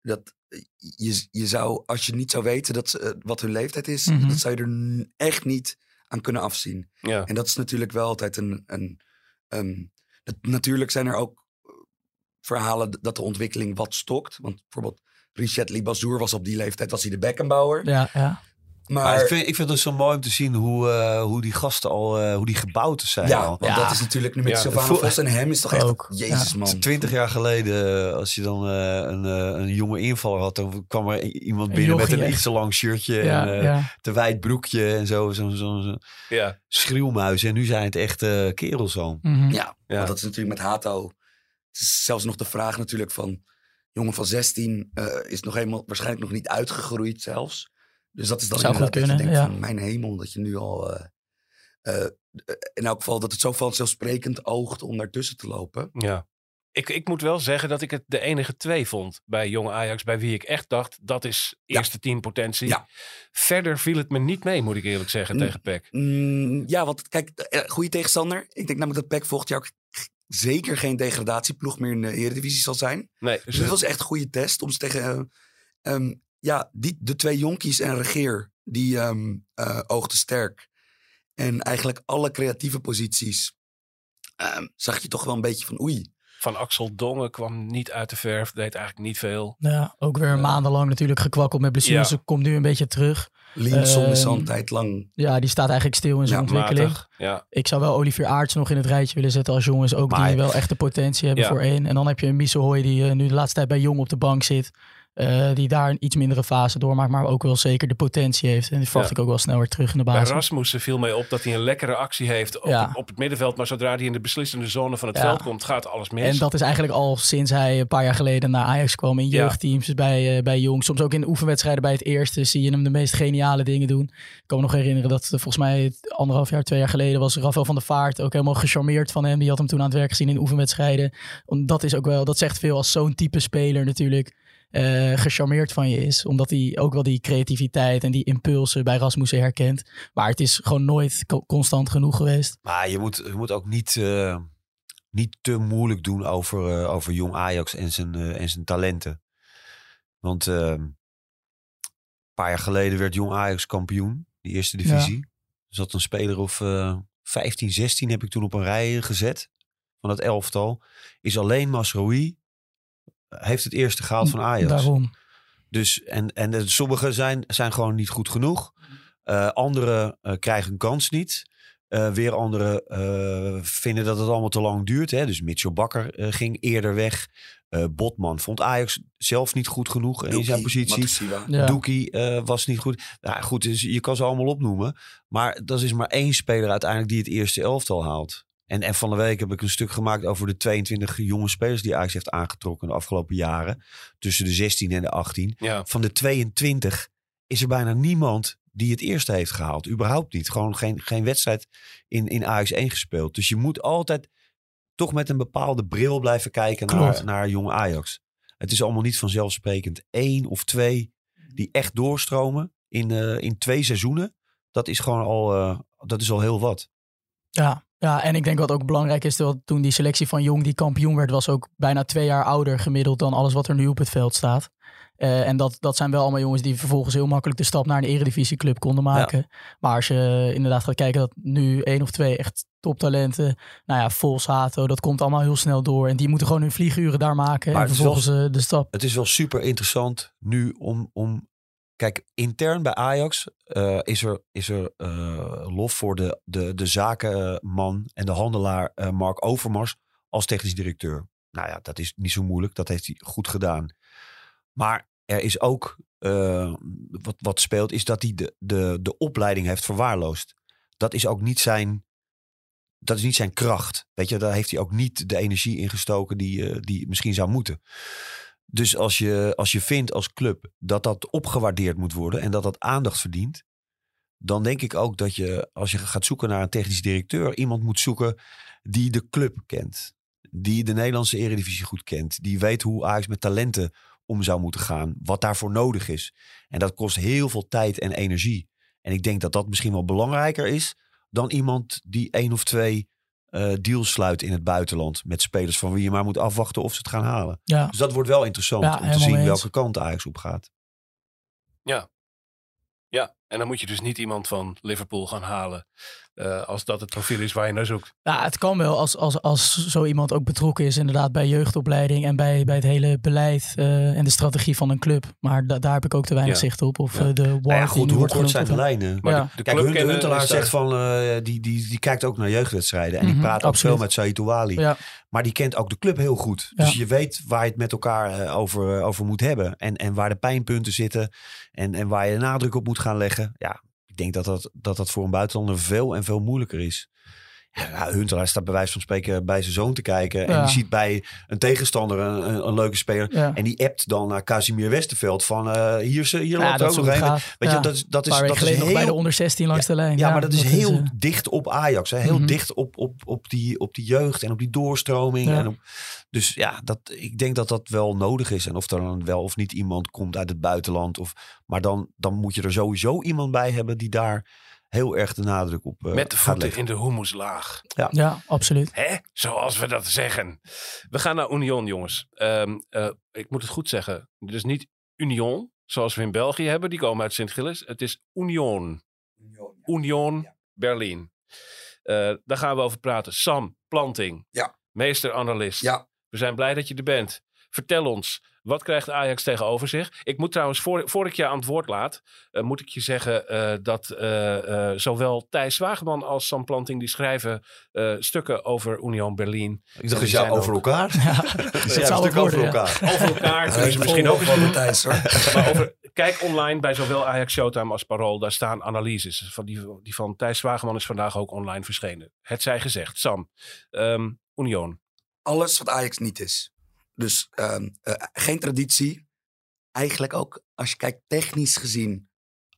Dat, je, je zou, als je niet zou weten dat ze, eh, wat hun leeftijd is, Mhm. dat zou je er echt niet aan kunnen afzien. Ja. En dat is natuurlijk wel altijd een. een, een dat, natuurlijk zijn er ook eh, verhalen dat de ontwikkeling wat stokt. Want bijvoorbeeld Richard Libazour was op die leeftijd was hij de Beckenbauer. Ja, ja. Maar, Maar ik vind, ik vind het zo mooi om te zien hoe, eh, hoe die gasten al, eh, hoe die gebouwd zijn ja, al. want Ja. dat is natuurlijk nu met Ja, Silvano vo- Vos en hem is toch echt. Ook, Jezus ja. man. Twintig jaar geleden, als je dan eh, een, eh, een jonge invaller had, dan kwam er iemand Een binnen met een echt. iets te lang shirtje ja, en eh, ja. te wijd broekje en zo. Zo'n zo, zo, Ja. schreeuwmuis. En nu zijn het echt eh kerels zo. Mhm. Ja, Ja. want dat is natuurlijk met Hato. Het is zelfs nog de vraag natuurlijk van... jongen van 16 eh, is nog helemaal waarschijnlijk nog niet uitgegroeid zelfs. Dus dat is dan inderdaad dat je kunnen, denkt ja. van mijn hemel, dat je nu al... eh, eh, in elk geval dat het zo vanzelfsprekend oogt om daartussen te lopen. Ja. Ik, ik moet wel zeggen dat ik het de enige twee vond bij jonge Ajax. Bij wie ik echt dacht, dat is Ja. eerste team potentie. Ja. Verder viel het me niet mee, moet ik eerlijk zeggen, Mm. tegen PEC. Mm, ja, want kijk, eh, goede tegenstander. Ik denk namelijk dat PEC volgend jaar ook zeker geen degradatieploeg meer in de Eredivisie zal zijn. Nee, Dus dit het- was echt een goede test om ze tegen eh, ehm, ja, die, de twee jonkies en regeer. Die ehm eh, oogden sterk. En eigenlijk alle creatieve posities ehm, zag je toch wel een beetje van oei. van Axel Dongen kwam niet uit de verf. Deed eigenlijk niet veel. Ja, ook weer maandenlang natuurlijk gekwakkeld met blessures. Ja. Ze komt nu een beetje terug. Linson is al een Ehm, tijd lang. Ja, die staat eigenlijk stil in zijn Ja, ontwikkeling. Matig. Ja. Ik zou wel Olivier Aarts nog in het rijtje willen zetten als jongens. Ook Maar- die wel echt de potentie hebben Ja. voor één. En dan heb je een Misselhooi die eh, nu de laatste tijd bij Jong op de bank zit. Eh, die daar een iets mindere fase doormaakt. Maar ook wel zeker de potentie heeft. En die verwacht Ja. ik ook wel snel weer terug in de Bij basis. Rasmussen viel mij op dat hij een lekkere actie heeft op, Ja. op het middenveld. Maar zodra hij in de beslissende zone van het Ja. veld komt, gaat alles mis. En dat is eigenlijk al sinds hij een paar jaar geleden naar Ajax kwam. In jeugdteams, bij, eh, bij Jong. Soms ook in de oefenwedstrijden bij het eerste zie je hem de meest geniale dingen doen. Ik kan me nog herinneren dat eh, volgens mij anderhalf jaar, twee jaar geleden was Rafael van der Vaart ook helemaal gecharmeerd van hem. Die had hem toen aan het werk gezien in oefenwedstrijden. Want dat is ook wel, dat zegt veel als zo'n type speler natuurlijk eh gecharmeerd van je is. Omdat hij ook wel die creativiteit en die impulsen bij Rasmussen herkent. Maar het is gewoon nooit co- constant genoeg geweest. Maar je moet, je moet ook niet, eh, niet te moeilijk doen over, eh, over jong Ajax en zijn, en zijn talenten. Want eh, een paar jaar geleden werd jong Ajax kampioen, die eerste divisie. Er zat een speler of eh 15, 16 heb ik toen op een rij gezet van het elftal. Is alleen Masroui heeft het eerste gehaald van Ajax. Daarom. Dus, en en de, sommigen zijn, zijn gewoon niet goed genoeg. Eh anderen eh, krijgen een kans niet. Eh, weer anderen eh, vinden dat het allemaal te lang duurt. Hè? Dus Mitchell Bakker eh, ging eerder weg. Eh, Botman vond Ajax zelf niet goed genoeg in zijn positie. Ja. Doekie eh, was niet goed. Nou goed, dus je kan ze allemaal opnoemen. Maar dat is maar één speler uiteindelijk die het eerste elftal haalt. En, en van de week heb ik een stuk gemaakt over de 22 jonge spelers die Ajax heeft aangetrokken de afgelopen jaren. Tussen de 16 en de 18 ja. van de 22 is er bijna niemand die het eerste heeft gehaald. Überhaupt niet. Gewoon geen, geen wedstrijd in, in Ajax 1 gespeeld. Dus je moet altijd toch met een bepaalde bril blijven kijken Klopt. naar, naar jonge Ajax. Het is allemaal niet vanzelfsprekend. Eén of twee die echt doorstromen in, eh, in twee seizoenen. Dat is gewoon al, eh, dat is al heel wat. Ja, ja, en ik denk wat ook belangrijk is, dat toen die selectie van Jong die kampioen werd, was ook bijna twee jaar ouder gemiddeld dan alles wat er nu op het veld staat. Eh, en dat, dat zijn wel allemaal jongens die vervolgens heel makkelijk de stap naar een eredivisieclub konden maken. Maar als je inderdaad gaat kijken dat nu één of twee echt toptalenten, nou ja, Vols, Hato, dat komt allemaal heel snel door. En die moeten gewoon hun vlieguren daar maken Maar en wel- vervolgens eh, de stap. Het is wel super interessant nu om. om kijk, intern bij Ajax eh, is er, is er eh, lof voor de, de, de zakenman en de handelaar eh, Mark Overmars als technisch directeur. Nou ja, dat is niet zo moeilijk. Dat heeft hij goed gedaan. Maar er is ook wat, wat speelt, is dat hij de, de, de opleiding heeft verwaarloosd. Dat is ook niet zijn. Dat is niet zijn kracht. Weet je, daar heeft hij ook niet de energie in gestoken die, die misschien zou moeten. Dus als je, als je vindt als club dat dat opgewaardeerd moet worden en dat dat aandacht verdient, dan denk ik ook dat je, als je gaat zoeken naar een technisch directeur, iemand moet zoeken die de club kent. Die de Nederlandse eredivisie goed kent. Die weet hoe Ajax met talenten om zou moeten gaan. Wat daarvoor nodig is. En dat kost heel veel tijd en energie. En ik denk dat dat misschien wel belangrijker is dan iemand die één of twee eh, deals sluit in het buitenland. Met spelers van wie je maar moet afwachten of ze het gaan halen. Ja, Dus dat wordt wel interessant Ja, om te zien eens. welke kant Ajax op gaat. Ja, en dan moet je dus niet iemand van Liverpool gaan halen. Eh, als dat het profiel is waar je naar zoekt. Ja, het kan wel als, als, als zo iemand ook betrokken is inderdaad bij jeugdopleiding en bij, bij het hele beleid eh, en de strategie van een club. Maar da- daar heb ik ook te weinig Ja. zicht op. Of Ja. eh, de war Nou ja, goed, hoe kort zijn de lijnen? Maar Ja. de, de Kijk, club Hun- kennen Huntelaar zegt van, eh, die, die, die kijkt ook naar jeugdwedstrijden. En die Mhm, praat ook absoluut. veel met Saïd Ouali. Ja, Maar die kent ook de club heel goed. Ja. Dus je weet waar je het met elkaar over, over moet hebben. En, en waar de pijnpunten zitten. En, en waar je de nadruk op moet gaan leggen. Ja, ik denk dat dat, dat, dat voor een buitenlander veel en veel moeilijker is. Ja, Huntelaar staat bij wijze van spreken bij zijn zoon te kijken. En die ziet bij een tegenstander een, een, een leuke speler. ja. En die appt dan naar Casimir Westerveld van eh, hier, is- hier loopt ook nog een. Weet je, dat is, dat is, dat is nog bij de heel onder 16 langs de lijn. ja, maar dat is heel dicht op Ajax. Hè? Heel Mhm. dicht op, op, op, die, op die jeugd en op die doorstroming. En op, dus ja, dat, ik denk dat dat wel nodig is. En of er dan wel of niet iemand komt uit het buitenland. Of, maar dan, dan moet je er sowieso iemand bij hebben die daar heel erg de nadruk op eh, Met de gaat voeten leggen. in de humuslaag. ja, absoluut. Hè? Zoals we dat zeggen. We gaan naar Union, jongens. Ehm, eh, ik moet het goed zeggen. Dus niet Union, zoals we in België hebben. Die komen uit Sint-Gilles. Het is Union. Union Berlin. Eh, daar gaan we over praten. Sam Planting. Ja. Meester-analyst. Ja, We zijn blij dat je er bent. Vertel ons, wat krijgt Ajax tegenover zich? Ik moet trouwens, voor, voor ik je aan het woord laat, eh, moet ik je zeggen eh, dat eh, eh, zowel Thijs Zwageman als Sam Planting, die schrijven eh, stukken over Union Berlin. Ik die dacht, is zijn jou over ook- elkaar? Ja, Ja, het over worden. ja. elkaar. Over elkaar misschien ook eens doen. Matthijs hoor. Maar over, kijk online bij zowel Ajax Showtime als Parool. Daar staan analyses. Van die, die van Thijs Zwageman is vandaag ook online verschenen. Het zij gezegd. Sam, ehm, Union. Alles wat Ajax niet is. Dus ehm, eh, geen traditie. Eigenlijk ook, als je kijkt technisch gezien,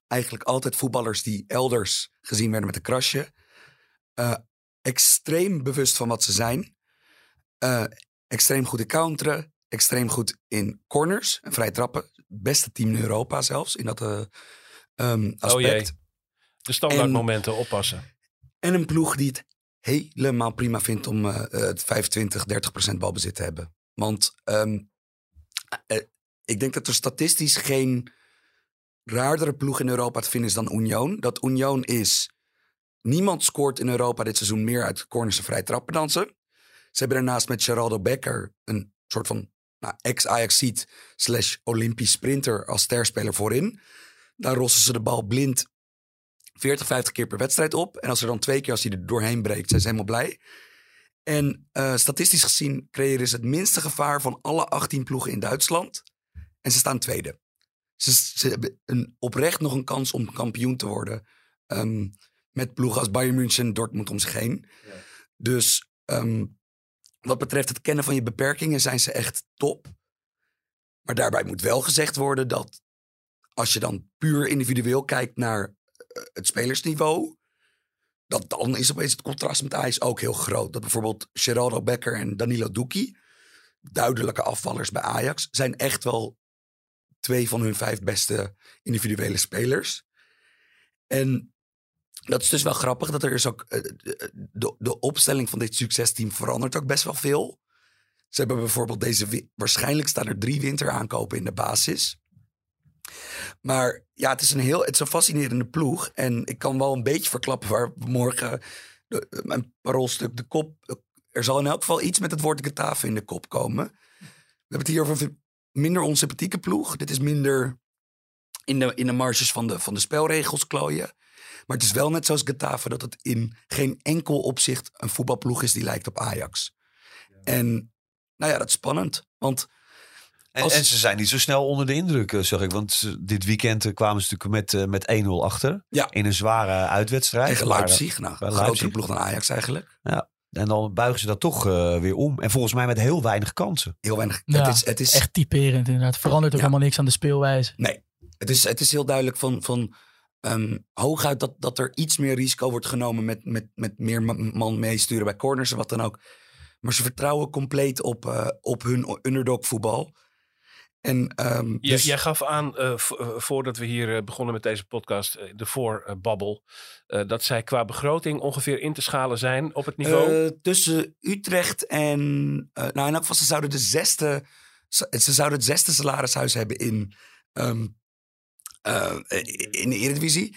eigenlijk altijd voetballers die elders gezien werden met een krasje. Eh, extreem bewust van wat ze zijn. Eh, extreem goed in counteren. Extreem goed in corners en vrije trappen. Beste team in Europa zelfs, in dat eh, ehm, aspect. De standaard En- momenten oppassen. En een ploeg die het helemaal prima vindt om het 25, 30 procent balbezit te hebben. Want ehm, eh, ik denk dat er statistisch geen raardere ploeg in Europa te vinden is dan Union. Dat Union is... Niemand scoort in Europa dit seizoen meer uit corners en vrije trappen dan ze. Ze hebben daarnaast met Geraldo Becker een soort van nou, ex-Ajaxiet slash Olympisch sprinter als sterspeler voorin. Daar rossen ze de bal blind 40, 50 keer per wedstrijd op. En als er dan twee keer als hij er doorheen breekt, zijn ze helemaal blij. En eh, statistisch gezien creëren ze het minste gevaar van alle 18 ploegen in Duitsland. En ze staan tweede. Ze, ze hebben een, oprecht nog een kans om kampioen te worden. ehm, met ploegen als Bayern München en Dortmund om zich heen. Dus ehm, wat betreft het kennen van je beperkingen zijn ze echt top. Maar daarbij moet wel gezegd worden dat als je dan puur individueel kijkt naar eh, het spelersniveau, dat dan is opeens het contrast met Ajax ook heel groot. Dat bijvoorbeeld Geraldo Becker en Danilo Duki, duidelijke afvallers bij Ajax, zijn echt wel twee van hun vijf beste individuele spelers. En dat is dus wel grappig dat er is ook eh, de, de opstelling van dit succesteam verandert ook best wel veel. Ze hebben bijvoorbeeld deze waarschijnlijk staan er drie winteraankopen in de basis. Maar ja, het is een heel, het is een fascinerende ploeg. En ik kan wel een beetje verklappen waar morgen de, mijn paroolstuk de kop. Er zal in elk geval iets met het woord Getafe in de kop komen. We hebben het hier over een minder onsympathieke ploeg. Dit is minder in de, in de marges van de, van de spelregels klooien. Maar het is wel net zoals Getafe dat het in geen enkel opzicht een voetbalploeg is die lijkt op Ajax. En nou ja, dat is spannend. Want En, Als- en ze zijn niet zo snel onder de indruk, eh, zeg ik. Want ze- dit weekend eh, kwamen ze natuurlijk met, eh, met 1-0 achter. Ja. In een zware uitwedstrijd. tegen Leipzig, nou, een grotere ploeg dan Ajax eigenlijk. En dan buigen ze dat toch eh, weer om. En volgens mij met heel weinig kansen. Heel weinig. Ja, het is, het is, Echt typerend inderdaad. Verandert ook Ja. helemaal niks aan de speelwijze. Nee, het is, het is heel duidelijk van, van ehm, hooguit dat, dat er iets meer risico wordt genomen met, met, met meer ma- man meesturen bij corners en wat dan ook. Maar ze vertrouwen compleet op, eh, op hun underdog voetbal. En, ehm, dus, Jij gaf aan, eh, eh, voordat we hier eh, begonnen met deze podcast, de voorbabbel, dat zij qua begroting ongeveer in te schalen zijn op het niveau. tussen Utrecht en. nou, in elk geval, ze zouden de zesde. Ze, zouden het zesde salarishuis hebben in. ehm, eh, in de Eredivisie.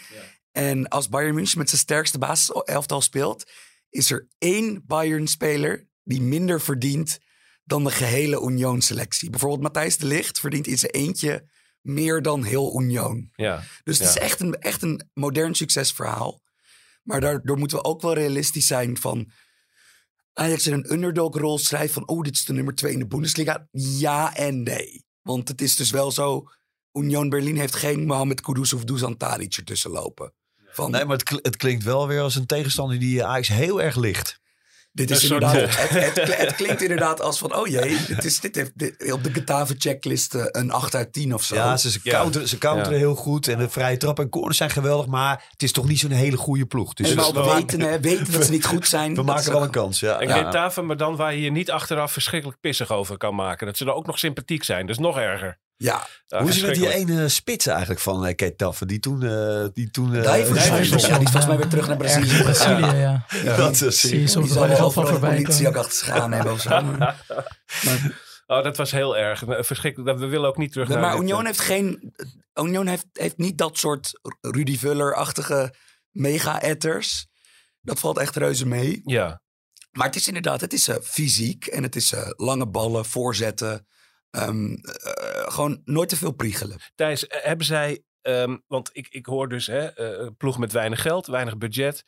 En als Bayern München met zijn sterkste basiselftal speelt, is er één Bayern-speler die minder verdient dan de gehele Union-selectie. Bijvoorbeeld Matthijs de Ligt verdient in zijn eentje meer dan heel Union. ja. Dus het is echt een, echt een modern succesverhaal. Maar daardoor moeten we ook wel realistisch zijn van... Ajax in een underdog-rol schrijft van... oh, dit is de nummer twee in de Bundesliga. Ja en nee. Want het is dus wel zo... Union Berlin heeft geen Mohamed Kudus of Dusan Tadic ertussen lopen. Van, Nee, maar het, kl- het klinkt wel weer als een tegenstander die Ajax heel erg ligt. Dit een is soort, inderdaad, eh, het, het, kl- het klinkt inderdaad als van... oh jee, het is, dit heeft dit- op de Getafe-checklist eh, een 8 uit 10 of zo. Ja, ze, counteren, ze counteren Ja. heel goed. En de vrije trap en corners zijn geweldig. Maar het is toch niet zo'n hele goede ploeg. Dus en we, wel weten, hè, weten dat ze niet goed zijn. we maken ze- wel een kans. Ja. En Ja. Getafe, maar dan waar je je niet achteraf verschrikkelijk pissig over kan maken. Dat ze er ook nog sympathiek zijn. Dus nog erger. Ja, Hoe is het met die ene spits eigenlijk van uh, Ketaffe? Die toen... eh die toen eh, Dijverson. Dijverson. Ja, die is volgens mij weer terug naar Brazilië Brazilië, ja. Dat is Zie je soms Die wel zal wel van de voorbij politie ook komen. achter zich aan hebben of zo. Oh, dat was heel erg. Verschrikkelijk. We willen ook niet terug naar maar dit, Union eh, heeft geen... Union heeft, heeft niet dat soort Rudy Vuller-achtige mega-etters. Dat valt echt reuze mee. Ja, Maar het is inderdaad, het is eh, fysiek en het is eh, lange ballen, voorzetten. Ehm, eh, gewoon nooit te veel priegelen. Thijs, eh, hebben zij... ehm, want ik, ik hoor dus hè, eh, ploeg met weinig geld, weinig budget.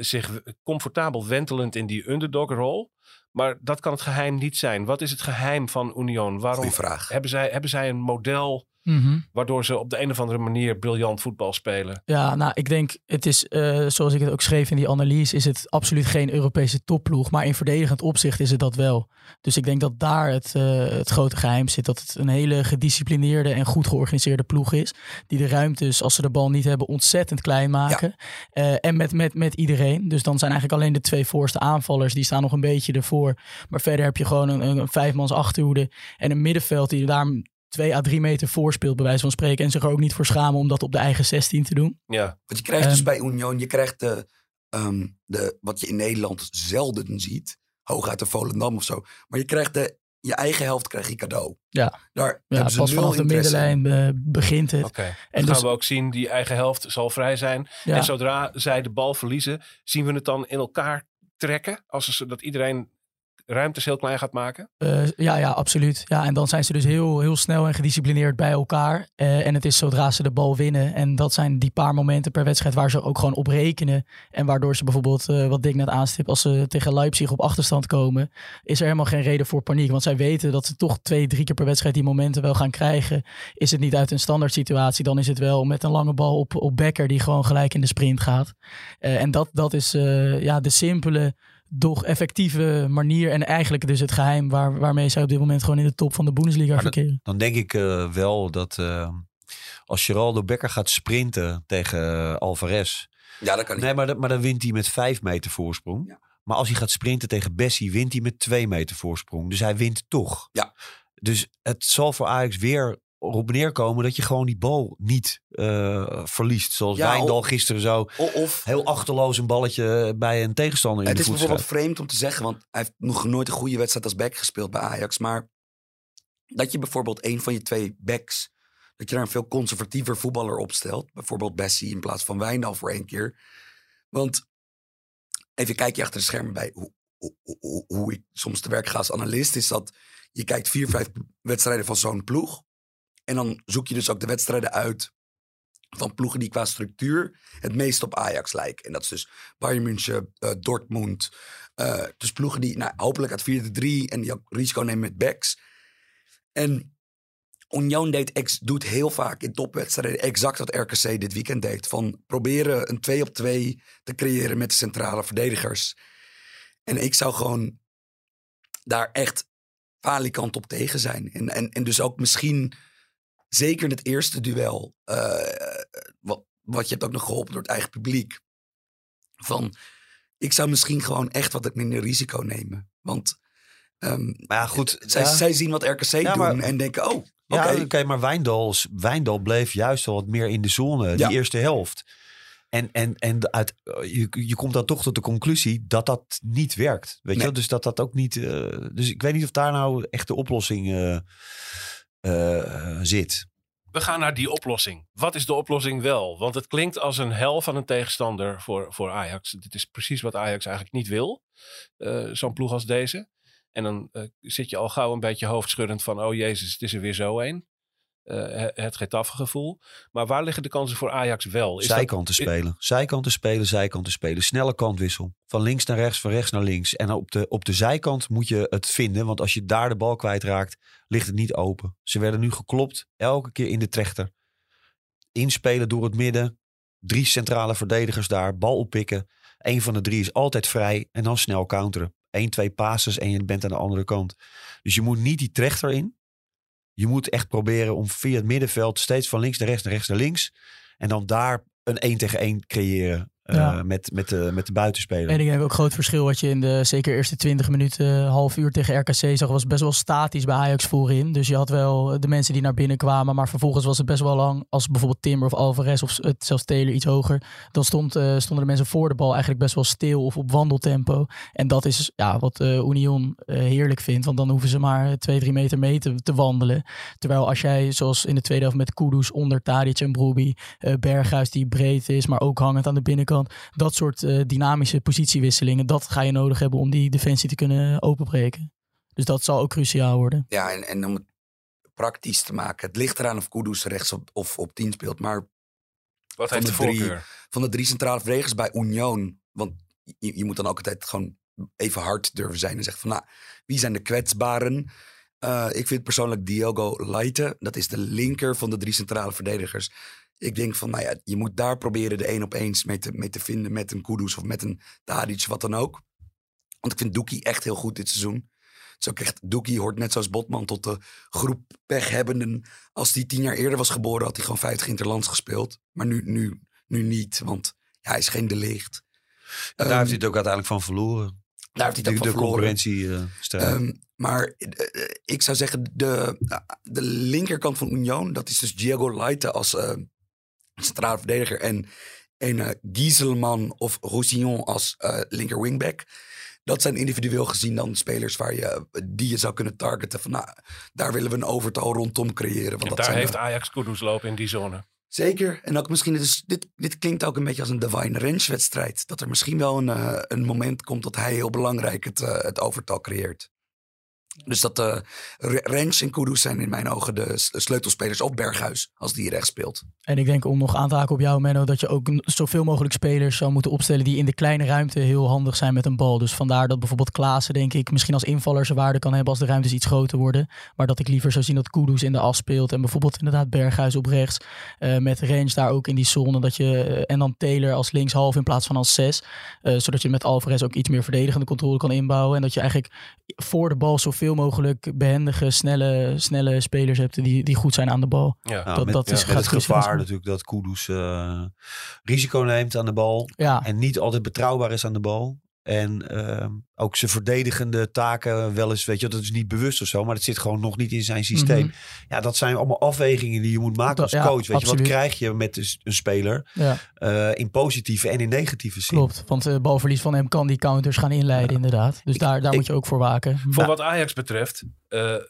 zich comfortabel wentelend in die underdog-rol. Maar dat kan het geheim niet zijn. Wat is het geheim van Union? Waarom vraag. hebben zij, hebben zij een model Mhm. waardoor ze op de een of andere manier briljant voetbal spelen? Ja, nou, ik denk, het is, eh, zoals ik het ook schreef in die analyse, is het absoluut geen Europese topploeg. Maar in verdedigend opzicht is het dat wel. Dus ik denk dat daar het, eh, het grote geheim zit. Dat het een hele gedisciplineerde en goed georganiseerde ploeg is. Die de ruimtes, als ze de bal niet hebben, ontzettend klein maken. Eh, en met, met, met iedereen. Dus dan zijn eigenlijk alleen de twee voorste aanvallers, die staan nog een beetje ervoor. Maar verder heb je gewoon een, een vijfmans achterhoede en een middenveld die daar twee à drie meter voor speelt, bij wijze van spreken. En zich er ook niet voor schamen om dat op de eigen 16 te doen. Ja, Want je krijgt dus Ehm. bij Union, je krijgt de, ehm, de, wat je in Nederland zelden ziet. Hooguit de Volendam of zo. Maar je krijgt de, je eigen helft krijg je cadeau. Ja. Daar Ja, hebben ze pas nul vanaf de middenlijn eh, begint het. oké. En dus- gaan we ook zien, die eigen helft zal vrij zijn. Ja. En zodra zij de bal verliezen, zien we het dan in elkaar trekken? Als ze, dat iedereen ruimtes heel klein gaat maken? Eh, ja, ja, absoluut. Ja, en dan zijn ze dus heel, heel snel en gedisciplineerd bij elkaar. Eh, en het is zodra ze de bal winnen. En dat zijn die paar momenten per wedstrijd waar ze ook gewoon op rekenen. En waardoor ze bijvoorbeeld, eh, wat Dick net aanstipt, als ze tegen Leipzig op achterstand komen, is er helemaal geen reden voor paniek. Want zij weten dat ze toch twee, drie keer per wedstrijd die momenten wel gaan krijgen. Is het niet uit een standaard situatie, dan is het wel met een lange bal op, op Becker die gewoon gelijk in de sprint gaat. En dat, dat is ja, de simpele doch effectieve manier en eigenlijk dus het geheim waar, waarmee zij op dit moment gewoon in de top van de Bundesliga Maar verkeren. Dan denk ik eh, wel dat eh, als Geraldo Becker gaat sprinten tegen eh, Alvarez, Ja, dat kan niet. Nee, maar, dan- maar dan wint hij met vijf meter voorsprong. Ja. Maar als hij gaat sprinten tegen Bessie, wint hij met twee meter voorsprong. Dus hij wint toch. Ja. Dus het zal voor Ajax weer erop neerkomen dat je gewoon die bal niet eh, verliest. Zoals Ja, Wijndal of- gisteren zo Of heel achterloos een balletje bij een tegenstander in het de is bijvoorbeeld vreemd om te zeggen, want hij heeft nog nooit een goede wedstrijd als back gespeeld bij Ajax. Maar dat je bijvoorbeeld een van je twee backs, dat je daar een veel conservatiever voetballer opstelt. Bijvoorbeeld Bessie in plaats van Wijndal voor één keer. Want even kijk je achter de schermen bij hoe, hoe, hoe, hoe ik soms te werk ga als analist. Is dat je kijkt vier, vijf wedstrijden van zo'n ploeg. En dan zoek je dus ook de wedstrijden uit van ploegen die qua structuur het meest op Ajax lijken. En dat is dus Bayern München, eh, Dortmund. eh, dus ploegen die nou, hopelijk uit 4-3 en die ook risico nemen met backs. En Union deed doet heel vaak in topwedstrijden exact wat RKC dit weekend deed. Van proberen een 2 op 2 te creëren met de centrale verdedigers. En ik zou gewoon daar echt falikant op tegen zijn. En, en, en dus ook misschien, zeker in het eerste duel, eh, wat, wat je hebt ook nog geholpen door het eigen publiek. Van, ik zou misschien gewoon echt wat minder risico nemen. Want ehm, Maar ja, goed. zij, ja. zij zien wat RKC Ja, maar- doen en denken, oh, oké. Ja, oké, maar Wijndal, Wijndal bleef juist wel wat meer in de zone, die eerste helft. En, en, en uit, je, je komt dan toch tot de conclusie dat dat niet werkt. Weet je Nee. Dus dat dat ook niet. eh, dus ik weet niet of daar nou echt de oplossing eh, eh, zit. We gaan naar die oplossing. Wat is de oplossing wel? Want het klinkt als een hel van een tegenstander voor, voor Ajax. Dit is precies wat Ajax eigenlijk niet wil. eh, Zo'n ploeg als deze. En dan eh, zit je al gauw een beetje hoofdschuddend van... oh jezus, het is er weer zo een. Eh, het Getafe gevoel. Maar waar liggen de kansen voor Ajax wel? Is dat- Zijkanten spelen. Zijkanten spelen, zijkanten spelen. Snelle kantwissel. Van links naar rechts, van rechts naar links. En op de, op de zijkant moet je het vinden. Want als je daar de bal kwijtraakt, ligt het niet open. Ze werden nu geklopt. Elke keer in de trechter. Inspelen door het midden. Drie centrale verdedigers daar. Bal oppikken. Eén van de drie is altijd vrij. En dan snel counteren. Eén, twee passes en je bent aan de andere kant. Dus je moet niet die trechter in. Je moet echt proberen om via het middenveld steeds van links naar rechts, naar rechts naar links. En dan daar een 1 tegen 1 creëren Ja. met, met, de, met de buitenspeler. En ik denk ook groot verschil wat je in de zeker eerste 20 minuten, half uur tegen RKC zag, was best wel statisch bij Ajax voorin. Dus je had wel de mensen die naar binnen kwamen, maar vervolgens was het best wel lang. Als bijvoorbeeld Timber of Alvarez of het, zelfs Taylor iets hoger, dan stond, eh, stonden de mensen voor de bal eigenlijk best wel stil of op wandeltempo. En dat is ja, wat eh, Union eh, heerlijk vindt, want dan hoeven ze maar twee, drie meter mee te, te wandelen. Terwijl als jij, zoals in de tweede helft met Kudus onder Tadic en Broby, eh, Berghuis die breed is, maar ook hangend aan de binnenkant. Dat soort eh, dynamische positiewisselingen, dat ga je nodig hebben om die defensie te kunnen openbreken. Dus dat zal ook cruciaal worden. Ja, en, en om het praktisch te maken. Het ligt eraan of Kudus rechts op, of op 10 speelt. Maar Wat van heeft de de drie- voorkeur? van de drie centrale verdedigers bij Union. Want je, je moet dan ook altijd gewoon even hard durven zijn. En zeggen van, nou, wie zijn de kwetsbaren? Eh, ik vind persoonlijk Diogo Leite. Dat is de linker van de drie centrale verdedigers. Ik denk van, nou ja, je moet daar proberen de één op eens mee te, mee te vinden. Met een Kudus of met een Tadic, wat dan ook. Want ik vind Doekie echt heel goed dit seizoen. Het is ook echt, Doekie hoort net zoals Botman tot de groep pechhebbenden. Als die tien jaar eerder was geboren, had hij gewoon 50 interlands gespeeld. Maar nu, nu, nu niet, want ja, hij is geen de licht. daar heeft hij het ook uiteindelijk van verloren. daar heeft hij het De, ook de van verloren. concurrentiestrijd. Ehm, maar eh, eh, ik zou zeggen, de, de linkerkant van Union, dat is dus Diego Leite als centrale verdediger. En een uh, Gieselman of Roussillon als eh, linker wingback. Dat zijn individueel gezien dan spelers waar je, die je zou kunnen targeten. Van, nou, daar willen we een overtal rondom creëren. Want En dat daar zijn heeft de- Ajax Kudus lopen in die zone. Zeker. En ook misschien, dus dit, dit klinkt ook een beetje als een Divine Range wedstrijd. Dat er misschien wel een, eh, een moment komt dat hij heel belangrijk het, eh, het overtal creëert. Dus dat eh Range en Kudus zijn in mijn ogen de sleutelspelers op Berghuis, als die rechts speelt. En ik denk om nog aan te haken op jou, Menno, dat je ook zoveel mogelijk spelers zou moeten opstellen die in de kleine ruimte heel handig zijn met een bal. Dus vandaar dat bijvoorbeeld Klaassen, denk ik, misschien als invaller zijn waarde kan hebben als de ruimtes iets groter worden. Maar dat ik liever zou zien dat Kudus in de as speelt en bijvoorbeeld inderdaad Berghuis op rechts. eh, met Range daar ook in die zone. Dat je, eh, en dan Taylor als linkshalf in plaats van als zes. zodat je met Alvarez ook iets meer verdedigende controle kan inbouwen. En dat je eigenlijk voor de bal zoveel zoveel mogelijk behendige, snelle, snelle spelers hebt die, die goed zijn aan de bal. Ja. Nou, dat- met, dat is- met het gevaar natuurlijk dat Kudus eh, risico neemt aan de bal. Ja, En niet altijd betrouwbaar is aan de bal. En ehm, ook zijn verdedigende taken wel eens, weet je, dat is niet bewust of zo, maar dat zit gewoon nog niet in zijn systeem. Mhm. Ja, dat zijn allemaal afwegingen die je moet maken Dat- als ja, coach. Weet je, wat krijg je met een, speler ja, eh, in positieve en in negatieve zin? klopt. Want het balverlies van hem kan die counters gaan inleiden, inderdaad. Dus daar, daar ik- moet je ook voor waken. Voor wat Ajax betreft, eh, eh,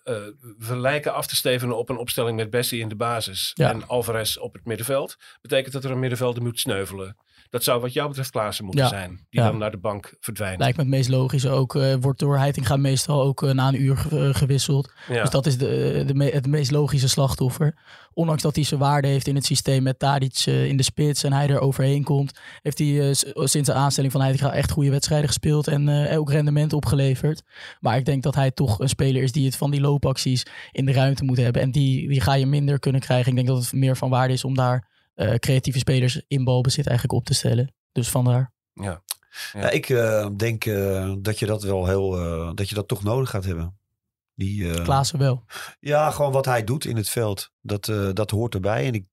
we lijken af te stevenen op een opstelling met Bessie in de basis Ja. en Alvarez op het middenveld. Betekent dat er een middenvelder moet sneuvelen. Dat zou wat jou betreft Klaassen moeten Ja. zijn, die Ja. dan naar de bank verdwijnt. Lijkt me het meest logisch. Ook eh, wordt door Heitinga meestal ook eh, na een uur eh, gewisseld. ja. Dus dat is de, de me- het meest logische slachtoffer. Ondanks dat hij zijn waarde heeft in het systeem met Tadic in de spits en hij er overheen komt, heeft hij s- sinds de aanstelling van Heitinga echt goede wedstrijden gespeeld en ook rendement opgeleverd. Maar ik denk dat hij toch een speler is die het van die loopacties in de ruimte moet hebben. En die, die ga je minder kunnen krijgen. Ik denk dat het meer van waarde is om daar eh, creatieve spelers in balbezit eigenlijk op te stellen. Dus vandaar. ja. Ja. Ja, ik eh, denk eh, dat je dat wel heel, eh, dat je dat toch nodig gaat hebben. Die, eh, Klaassen wel. Ja, gewoon wat hij doet in het veld. Dat, eh, dat hoort erbij. En ik,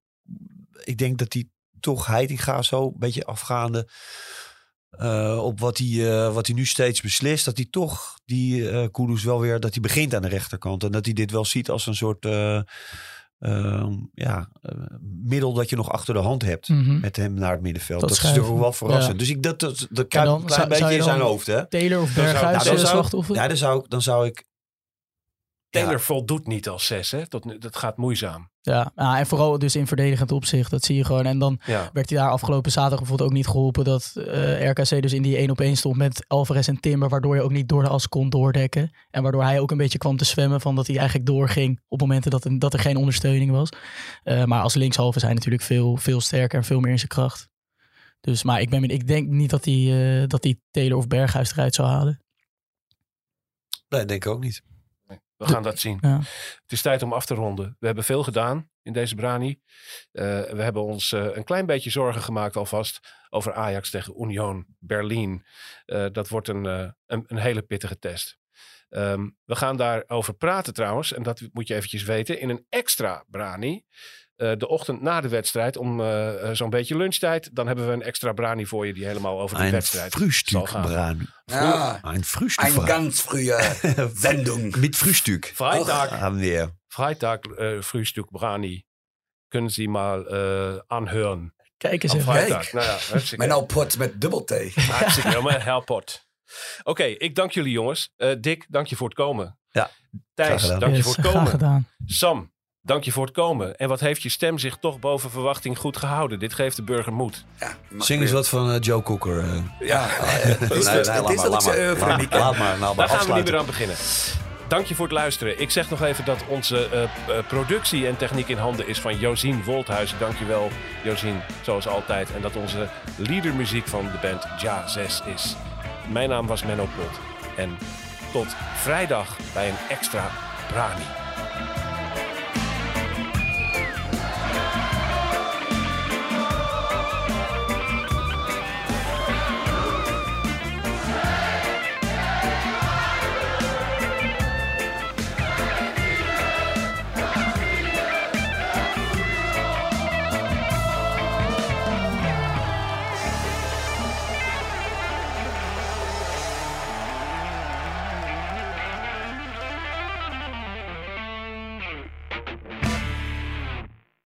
ik denk dat hij toch Heitinga zo een beetje afgaande eh, op wat hij, eh, wat hij nu steeds beslist. Dat hij toch die eh Kudus wel weer, dat hij begint aan de rechterkant. En dat hij dit wel ziet als een soort eh, ja, eh, middel dat je nog achter de hand hebt. Mhm. Met hem naar het middenveld. Dat Dat, is natuurlijk wel verrassend. Ja. Dus ik, dat, dat, dat kruipt een klein zou- beetje zou in zijn hoofd. Hè? Taylor of zou- Berghuis nou, dan zou- slachtoffer? Ja, dan zou, ik- dan zou ik... Taylor Ja. voldoet niet als zes, hè? Dat, dat gaat moeizaam. Ja, ja, en vooral dus in verdedigend opzicht. Dat zie je gewoon. En dan Ja. werd hij daar afgelopen zaterdag bijvoorbeeld ook niet geholpen dat eh, RKC dus in die 1 op 1 stond met Alvarez en Timber, waardoor je ook niet door de as kon doordekken. En waardoor hij ook een beetje kwam te zwemmen van dat hij eigenlijk doorging op momenten dat, er- dat er geen ondersteuning was. Eh, maar als linkshalve hij natuurlijk veel, veel sterker en veel meer in zijn kracht. Dus, maar ik, ben, ik denk niet dat hij, eh, dat hij Taylor of Berghuis eruit zou halen. Nee, denk ik ook niet. We gaan dat zien. Ja. Het is tijd om af te ronden. We hebben veel gedaan in deze Brani. Eh, we hebben ons eh, een klein beetje zorgen gemaakt alvast over Ajax tegen Union Berlin. Eh, dat wordt een, een, een hele pittige test. Ehm, we gaan daarover praten trouwens, en dat moet je eventjes weten, in een extra Brani. Eh, de ochtend na de wedstrijd, om eh, eh, zo'n beetje lunchtijd. Dan hebben we een extra Brani voor je die helemaal over de Een wedstrijd zal gaan. Brani. Ja, Ein Frühstück. een ganz frühe Sendung. Mit Frühstück. Freitag, Haben wir. Freitag äh, Frühstück Brani. Können Sie mal äh, anhören. Kijk eens even. Freitag. Nou ja. Mijn nou pot met dubbel T. Hartstikke helemaal helpot. Oké, ik dank jullie jongens. Eh, Dick, dank je voor het komen. Ja, Thijs, dank je Yes, voor het graag komen. gedaan. Sam, dank je voor het komen. En wat heeft je stem zich toch boven verwachting goed gehouden? Dit geeft de burger moed. Ja, Zing eens wat van eh, Joe Cocker. eh. Ja, is, het nee, is laat maar, dat ik laat nou maar Daar gaan we niet meer aan beginnen. Dank je voor het luisteren. Ik zeg nog even dat onze productie en techniek in handen is van Josien Wolthuizen. Dank je wel, Josien, zoals altijd. En dat onze leadermuziek van de band Ja 6 is. Mijn naam was Menno Pot. En tot vrijdag bij een extra Brani.